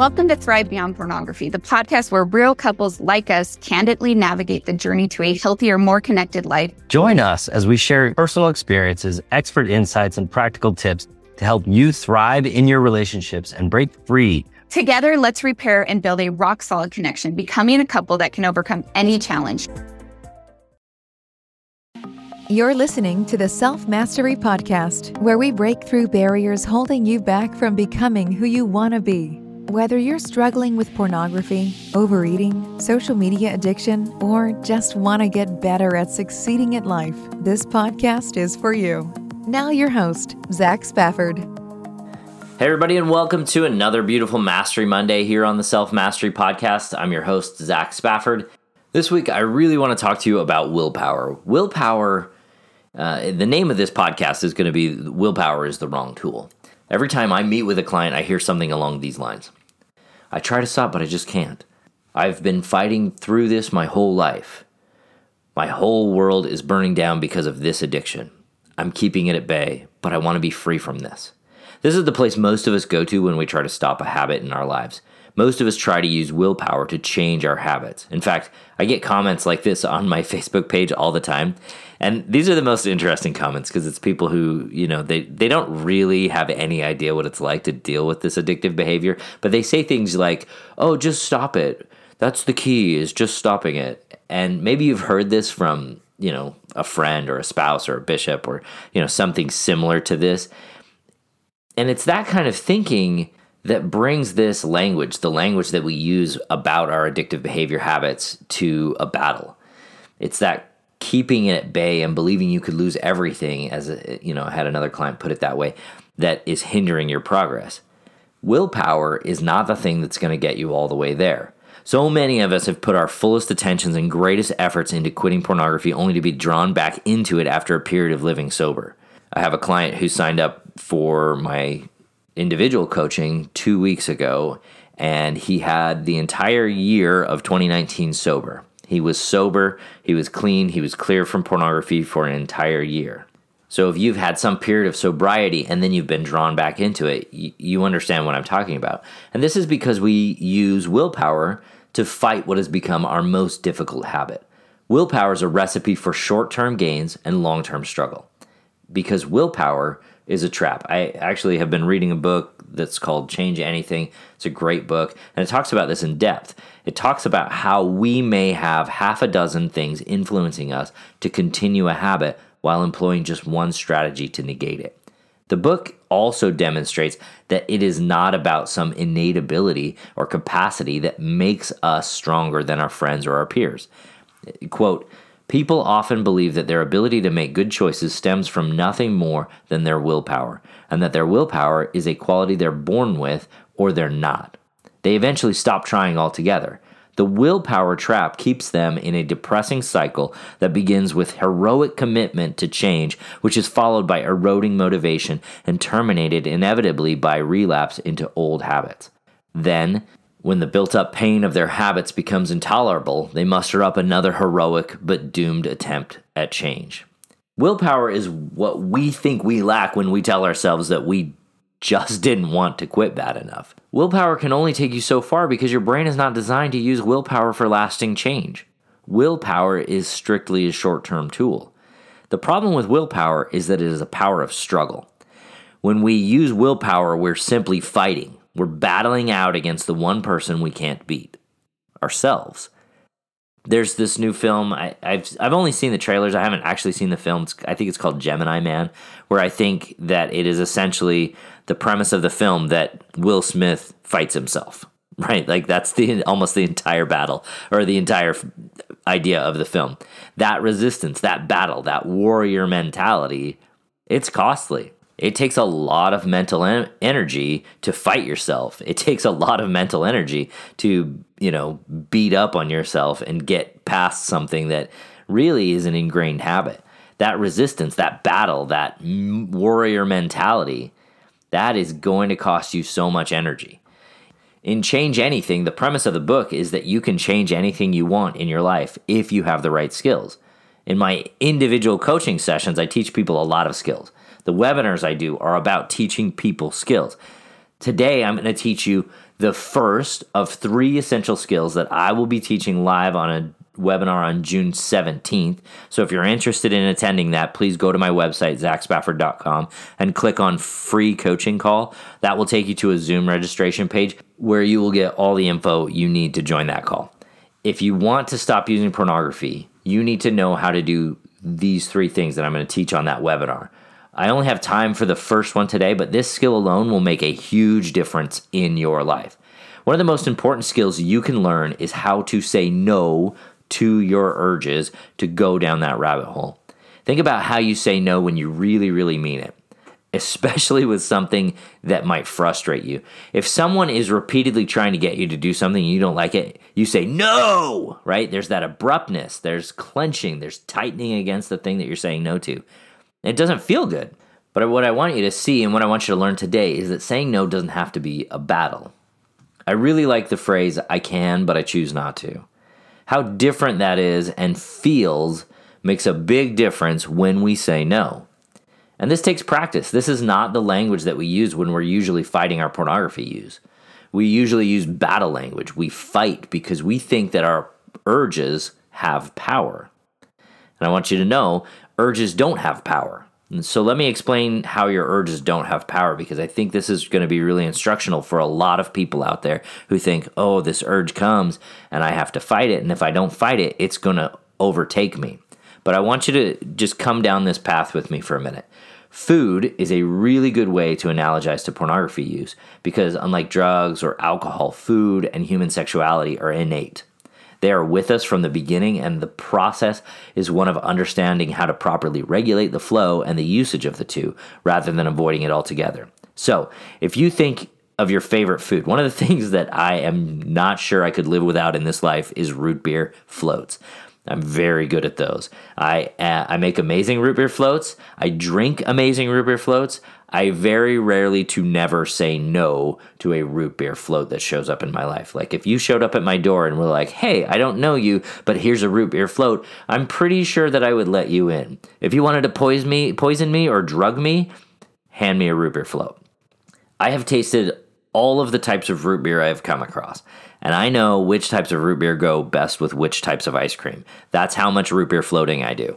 Welcome to Thrive Beyond Pornography, the podcast where real couples like us candidly navigate the journey to a healthier, more connected life. Join us as we share personal experiences, expert insights, and practical tips to help you thrive in your relationships and break free. Together, let's repair and build a rock solid connection, becoming a couple that can overcome any challenge. You're listening to the Self Mastery Podcast, where we break through barriers holding you back from becoming who you want to be. Whether you're struggling with pornography, overeating, social media addiction, or just want to get better at succeeding at life, this podcast is for you. Now, your host, Zach Spafford. Hey, everybody, and welcome to another beautiful Mastery Monday here on the Self Mastery Podcast. I'm your host, Zach Spafford. This week, I really want to talk to you about willpower. Willpower, uh, the name of this podcast is going to be Willpower is the Wrong Tool. Every time I meet with a client, I hear something along these lines. I try to stop, but I just can't. I've been fighting through this my whole life. My whole world is burning down because of this addiction. I'm keeping it at bay, but I want to be free from this. This is the place most of us go to when we try to stop a habit in our lives. Most of us try to use willpower to change our habits. In fact, I get comments like this on my Facebook page all the time. And these are the most interesting comments because it's people who, you know, they, they don't really have any idea what it's like to deal with this addictive behavior, but they say things like, oh, just stop it. That's the key, is just stopping it. And maybe you've heard this from, you know, a friend or a spouse or a bishop or, you know, something similar to this. And it's that kind of thinking that brings this language, the language that we use about our addictive behavior habits, to a battle. It's that keeping it at bay and believing you could lose everything, as a, you know, I had another client put it that way, that is hindering your progress. Willpower is not the thing that's going to get you all the way there. So many of us have put our fullest attentions and greatest efforts into quitting pornography only to be drawn back into it after a period of living sober. I have a client who signed up for my individual coaching two weeks ago, and he had the entire year of 2019 sober. He was sober, he was clean, he was clear from pornography for an entire year. So if you've had some period of sobriety and then you've been drawn back into it, you, understand what I'm talking about. And this is because we use willpower to fight what has become our most difficult habit. Willpower is a recipe for short term gains and long term struggle. Because willpower is a trap. I actually have been reading a book that's called Change Anything. It's a great book, and it talks about this in depth. It talks about how we may have half a dozen things influencing us to continue a habit while employing just one strategy to negate it. The book also demonstrates that it is not about some innate ability or capacity that makes us stronger than our friends or our peers. Quote, People often believe that their ability to make good choices stems from nothing more than their willpower, and that their willpower is a quality they're born with or they're not. They eventually stop trying altogether. The willpower trap keeps them in a depressing cycle that begins with heroic commitment to change, which is followed by eroding motivation and terminated inevitably by relapse into old habits. Then, when the built up pain of their habits becomes intolerable, they muster up another heroic but doomed attempt at change. Willpower is what we think we lack when we tell ourselves that we just didn't want to quit bad enough. Willpower can only take you so far because your brain is not designed to use willpower for lasting change. Willpower is strictly a short term tool. The problem with willpower is that it is a power of struggle. When we use willpower, we're simply fighting. We're battling out against the one person we can't beat ourselves. There's this new film. I, have I've only seen the trailers. I haven't actually seen the film. It's, I think it's called Gemini Man, where I think that it is essentially the premise of the film that Will Smith fights himself. Right, like that's the almost the entire battle or the entire idea of the film. That resistance, that battle, that warrior mentality, it's costly. It takes a lot of mental en- energy to fight yourself. It takes a lot of mental energy to, you know, beat up on yourself and get past something that really is an ingrained habit. That resistance, that battle, that warrior mentality, that is going to cost you so much energy. In Change Anything, the premise of the book is that you can change anything you want in your life if you have the right skills. In my individual coaching sessions, I teach people a lot of skills. The webinars I do are about teaching people skills. Today, I'm going to teach you the first of three essential skills that I will be teaching live on a webinar on June 17th. So if you're interested in attending that, please go to my website, zachspafford.com, and click on free coaching call. That will take you to a Zoom registration page where you will get all the info you need to join that call. If you want to stop using pornography, you need to know how to do these three things that I'm going to teach on that webinar. I only have time for the first one today, but this skill alone will make a huge difference in your life. One of the most important skills you can learn is how to say no to your urges to go down that rabbit hole. Think about how you say no when you really, really mean it, especially with something that might frustrate you. If someone is repeatedly trying to get you to do something and you don't like it, you say no, right? There's that abruptness, there's clenching, there's tightening against the thing that you're saying no to. It doesn't feel good. But what I want you to see and what I want you to learn today is that saying no doesn't have to be a battle. I really like the phrase, I can, but I choose not to. How different that is and feels makes a big difference when we say no. And this takes practice. This is not the language that we use when we're usually fighting our pornography use. We usually use battle language. We fight because we think that our urges have power. And I want you to know urges don't have power. And so let me explain how your urges don't have power because I think this is going to be really instructional for a lot of people out there who think, oh, this urge comes and I have to fight it. And if I don't fight it, it's going to overtake me. But I want you to just come down this path with me for a minute. Food is a really good way to analogize to pornography use because, unlike drugs or alcohol, food and human sexuality are innate. They are with us from the beginning, and the process is one of understanding how to properly regulate the flow and the usage of the two rather than avoiding it altogether. So, if you think of your favorite food, one of the things that I am not sure I could live without in this life is root beer floats. I'm very good at those. I uh, I make amazing root beer floats. I drink amazing root beer floats. I very rarely to never say no to a root beer float that shows up in my life. Like if you showed up at my door and were like, "Hey, I don't know you, but here's a root beer float," I'm pretty sure that I would let you in. If you wanted to poison me, poison me or drug me, hand me a root beer float. I have tasted all of the types of root beer I have come across. And I know which types of root beer go best with which types of ice cream. That's how much root beer floating I do.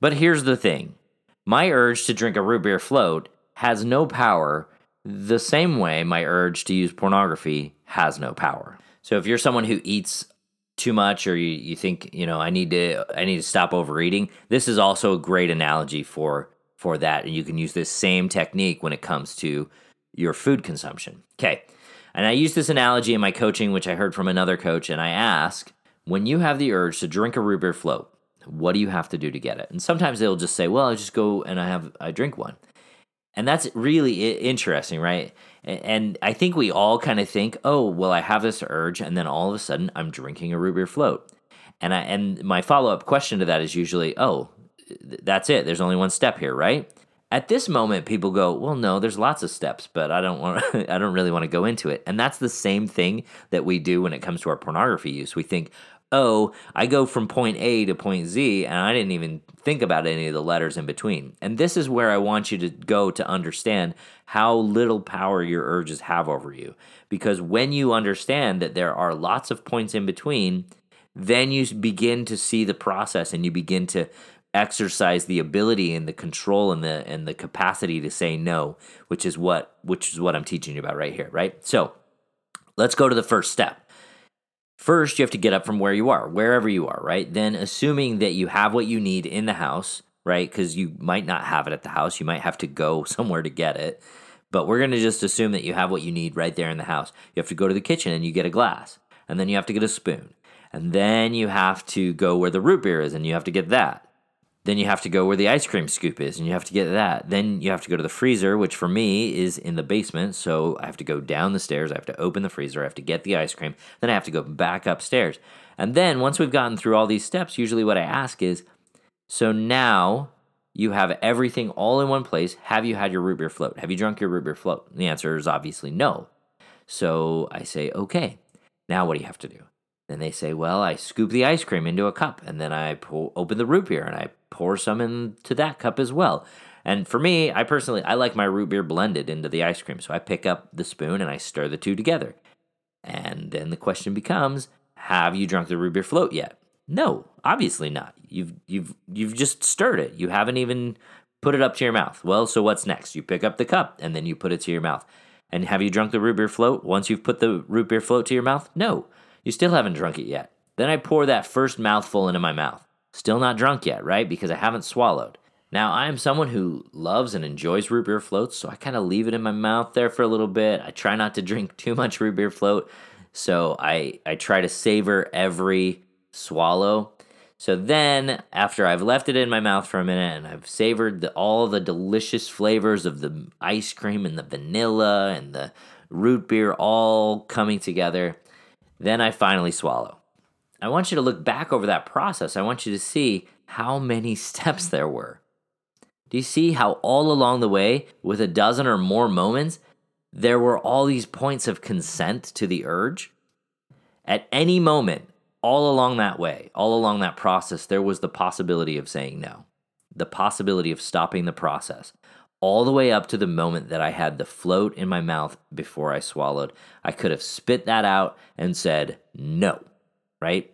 But here's the thing my urge to drink a root beer float has no power the same way my urge to use pornography has no power. So if you're someone who eats too much or you, you think, you know, I need to I need to stop overeating, this is also a great analogy for for that and you can use this same technique when it comes to your food consumption. Okay. And I use this analogy in my coaching which I heard from another coach and I ask, when you have the urge to drink a root beer float, what do you have to do to get it? And sometimes they'll just say, "Well, I just go and I have I drink one." And that's really interesting, right? And I think we all kind of think, oh, well, I have this urge, and then all of a sudden I'm drinking a root beer float. And I and my follow up question to that is usually, oh, that's it. There's only one step here, right? At this moment, people go, well, no, there's lots of steps, but I don't want, I don't really want to go into it. And that's the same thing that we do when it comes to our pornography use. We think, oh, I go from point A to point Z, and I didn't even think about any of the letters in between. And this is where I want you to go to understand how little power your urges have over you. Because when you understand that there are lots of points in between, then you begin to see the process and you begin to exercise the ability and the control and the and the capacity to say no, which is what which is what I'm teaching you about right here, right? So, let's go to the first step. First, you have to get up from where you are, wherever you are, right? Then, assuming that you have what you need in the house, right? Because you might not have it at the house, you might have to go somewhere to get it. But we're going to just assume that you have what you need right there in the house. You have to go to the kitchen and you get a glass, and then you have to get a spoon, and then you have to go where the root beer is and you have to get that. Then you have to go where the ice cream scoop is and you have to get that. Then you have to go to the freezer, which for me is in the basement. So I have to go down the stairs. I have to open the freezer. I have to get the ice cream. Then I have to go back upstairs. And then once we've gotten through all these steps, usually what I ask is so now you have everything all in one place. Have you had your root beer float? Have you drunk your root beer float? And the answer is obviously no. So I say, okay, now what do you have to do? Then they say, well, I scoop the ice cream into a cup and then I pull, open the root beer and I pour some into that cup as well. And for me, I personally I like my root beer blended into the ice cream. So I pick up the spoon and I stir the two together. And then the question becomes, have you drunk the root beer float yet? No, obviously not. You've you've you've just stirred it. You haven't even put it up to your mouth. Well, so what's next? You pick up the cup and then you put it to your mouth. And have you drunk the root beer float once you've put the root beer float to your mouth? No, you still haven't drunk it yet. Then I pour that first mouthful into my mouth. Still not drunk yet, right? Because I haven't swallowed. Now, I am someone who loves and enjoys root beer floats, so I kind of leave it in my mouth there for a little bit. I try not to drink too much root beer float, so I, I try to savor every swallow. So then, after I've left it in my mouth for a minute and I've savored the, all the delicious flavors of the ice cream and the vanilla and the root beer all coming together, then I finally swallow. I want you to look back over that process. I want you to see how many steps there were. Do you see how all along the way, with a dozen or more moments, there were all these points of consent to the urge? At any moment, all along that way, all along that process, there was the possibility of saying no, the possibility of stopping the process, all the way up to the moment that I had the float in my mouth before I swallowed. I could have spit that out and said no, right?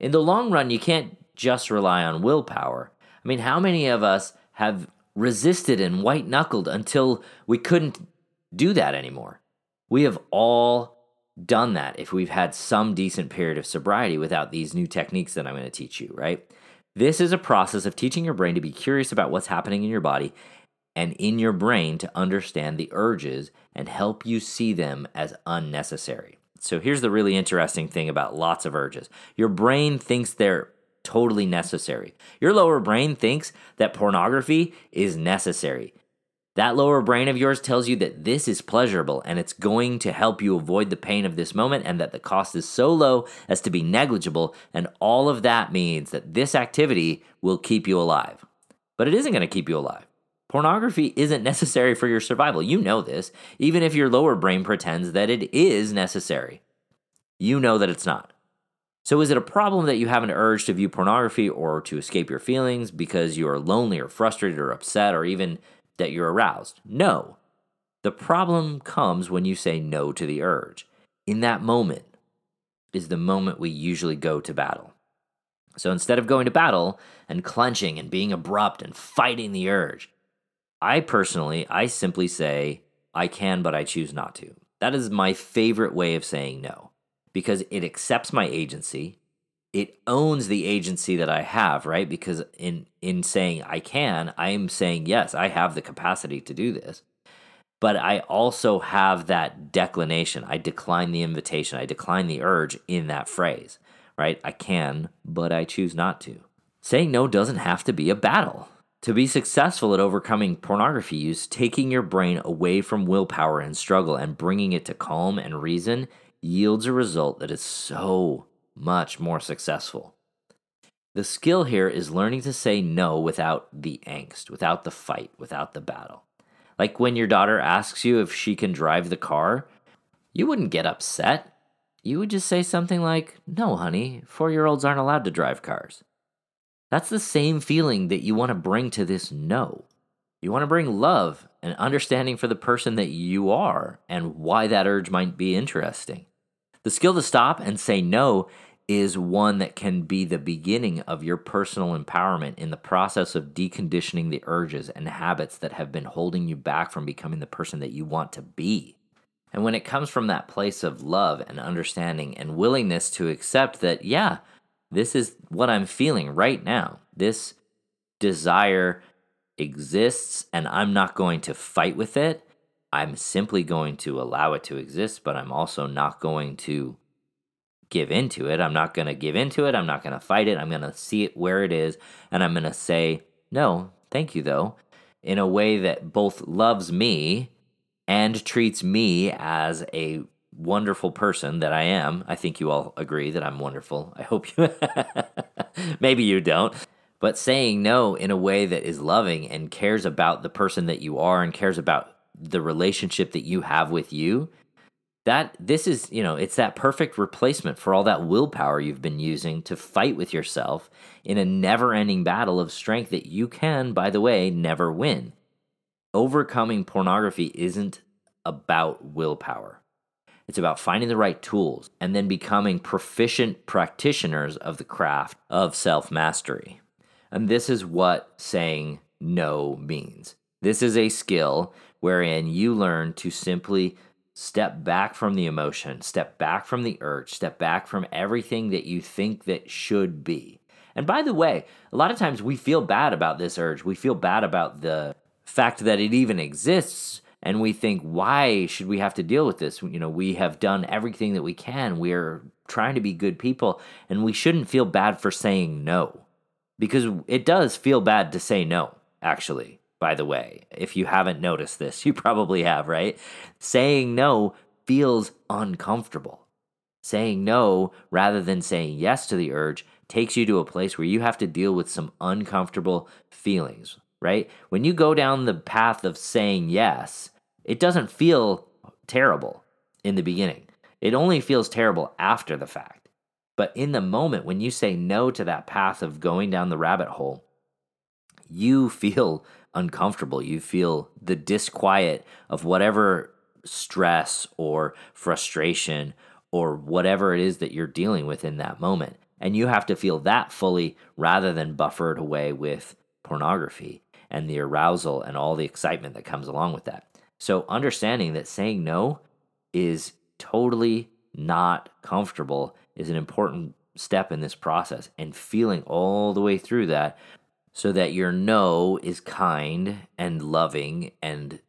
In the long run, you can't just rely on willpower. I mean, how many of us have resisted and white knuckled until we couldn't do that anymore? We have all done that if we've had some decent period of sobriety without these new techniques that I'm going to teach you, right? This is a process of teaching your brain to be curious about what's happening in your body and in your brain to understand the urges and help you see them as unnecessary. So here's the really interesting thing about lots of urges your brain thinks they're totally necessary. Your lower brain thinks that pornography is necessary. That lower brain of yours tells you that this is pleasurable and it's going to help you avoid the pain of this moment and that the cost is so low as to be negligible. And all of that means that this activity will keep you alive. But it isn't going to keep you alive. Pornography isn't necessary for your survival. You know this, even if your lower brain pretends that it is necessary. You know that it's not. So, is it a problem that you have an urge to view pornography or to escape your feelings because you are lonely or frustrated or upset or even that you're aroused. No. The problem comes when you say no to the urge. In that moment is the moment we usually go to battle. So instead of going to battle and clenching and being abrupt and fighting the urge, I personally, I simply say, I can, but I choose not to. That is my favorite way of saying no because it accepts my agency it owns the agency that I have, right? Because in in saying I can, I am saying yes, I have the capacity to do this. But I also have that declination. I decline the invitation. I decline the urge in that phrase, right? I can, but I choose not to. Saying no doesn't have to be a battle. To be successful at overcoming pornography use, taking your brain away from willpower and struggle and bringing it to calm and reason yields a result that is so much more successful. The skill here is learning to say no without the angst, without the fight, without the battle. Like when your daughter asks you if she can drive the car, you wouldn't get upset. You would just say something like, No, honey, four year olds aren't allowed to drive cars. That's the same feeling that you want to bring to this no. You want to bring love and understanding for the person that you are and why that urge might be interesting. The skill to stop and say no is one that can be the beginning of your personal empowerment in the process of deconditioning the urges and habits that have been holding you back from becoming the person that you want to be. And when it comes from that place of love and understanding and willingness to accept that, yeah, this is what I'm feeling right now. This desire exists, and I'm not going to fight with it. I'm simply going to allow it to exist, but I'm also not going to give into it. I'm not going to give into it. I'm not going to fight it. I'm going to see it where it is. And I'm going to say, no, thank you, though, in a way that both loves me and treats me as a wonderful person that I am. I think you all agree that I'm wonderful. I hope you, maybe you don't. But saying no in a way that is loving and cares about the person that you are and cares about the relationship that you have with you that this is you know it's that perfect replacement for all that willpower you've been using to fight with yourself in a never-ending battle of strength that you can by the way never win overcoming pornography isn't about willpower. It's about finding the right tools and then becoming proficient practitioners of the craft of self mastery. And this is what saying no means. This is a skill wherein you learn to simply step back from the emotion, step back from the urge, step back from everything that you think that should be. And by the way, a lot of times we feel bad about this urge. We feel bad about the fact that it even exists and we think why should we have to deal with this? You know we have done everything that we can. We're trying to be good people and we shouldn't feel bad for saying no. Because it does feel bad to say no actually by the way. If you haven't noticed this you probably have right? Saying no feels uncomfortable. Saying no rather than saying yes to the urge takes you to a place where you have to deal with some uncomfortable feelings right? When you go down the path of saying yes, it doesn't feel terrible in the beginning. It only feels terrible after the fact. But in the moment, when you say no to that path of going down the rabbit hole, you feel uncomfortable. You feel the disquiet of whatever stress or frustration or whatever it is that you're dealing with in that moment. And you have to feel that fully rather than buffered away with pornography and the arousal and all the excitement that comes along with that. So, understanding that saying no is totally not comfortable is an important step in this process, and feeling all the way through that so that your no is kind and loving and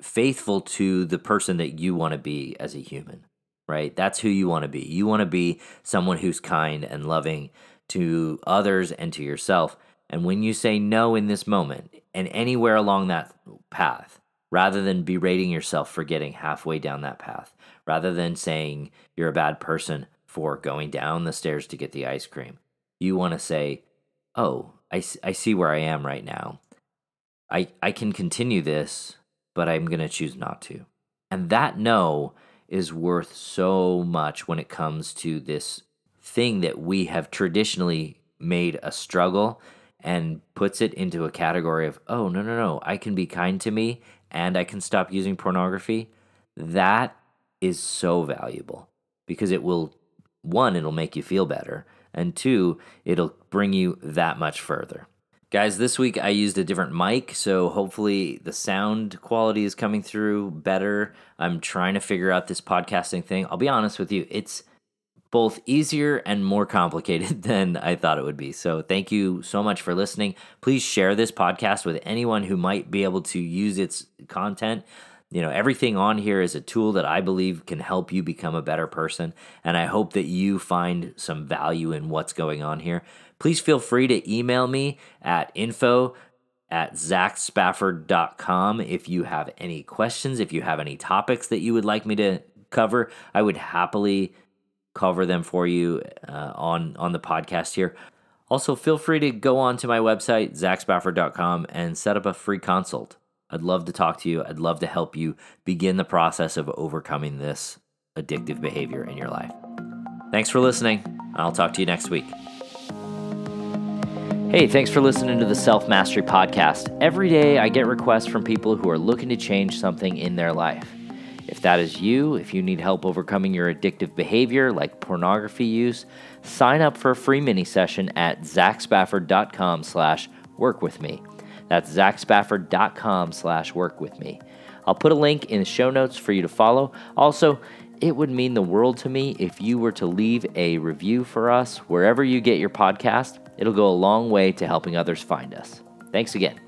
faithful to the person that you want to be as a human, right? That's who you want to be. You want to be someone who's kind and loving to others and to yourself. And when you say no in this moment, and anywhere along that path, rather than berating yourself for getting halfway down that path, rather than saying you're a bad person for going down the stairs to get the ice cream, you want to say, Oh, I, I see where I am right now. I, I can continue this, but I'm going to choose not to. And that no is worth so much when it comes to this thing that we have traditionally made a struggle and puts it into a category of, oh, no, no, no, I can be kind to me and I can stop using pornography, that is so valuable because it will, one, it'll make you feel better, and two, it'll bring you that much further. Guys, this week I used a different mic, so hopefully the sound quality is coming through better. I'm trying to figure out this podcasting thing. I'll be honest with you, it's both easier and more complicated than I thought it would be. So, thank you so much for listening. Please share this podcast with anyone who might be able to use its content. You know, everything on here is a tool that I believe can help you become a better person. And I hope that you find some value in what's going on here. Please feel free to email me at info at zachspafford.com if you have any questions, if you have any topics that you would like me to cover. I would happily cover them for you uh, on on the podcast here. Also, feel free to go on to my website, zachspafford.com, and set up a free consult. I'd love to talk to you. I'd love to help you begin the process of overcoming this addictive behavior in your life. Thanks for listening. I'll talk to you next week. Hey, thanks for listening to the Self Mastery Podcast. Every day I get requests from people who are looking to change something in their life. If that is you, if you need help overcoming your addictive behavior like pornography use, sign up for a free mini session at zachspafford.com slash work with me. That's zachspafford.com slash work with me. I'll put a link in the show notes for you to follow. Also, it would mean the world to me if you were to leave a review for us wherever you get your podcast. It'll go a long way to helping others find us. Thanks again.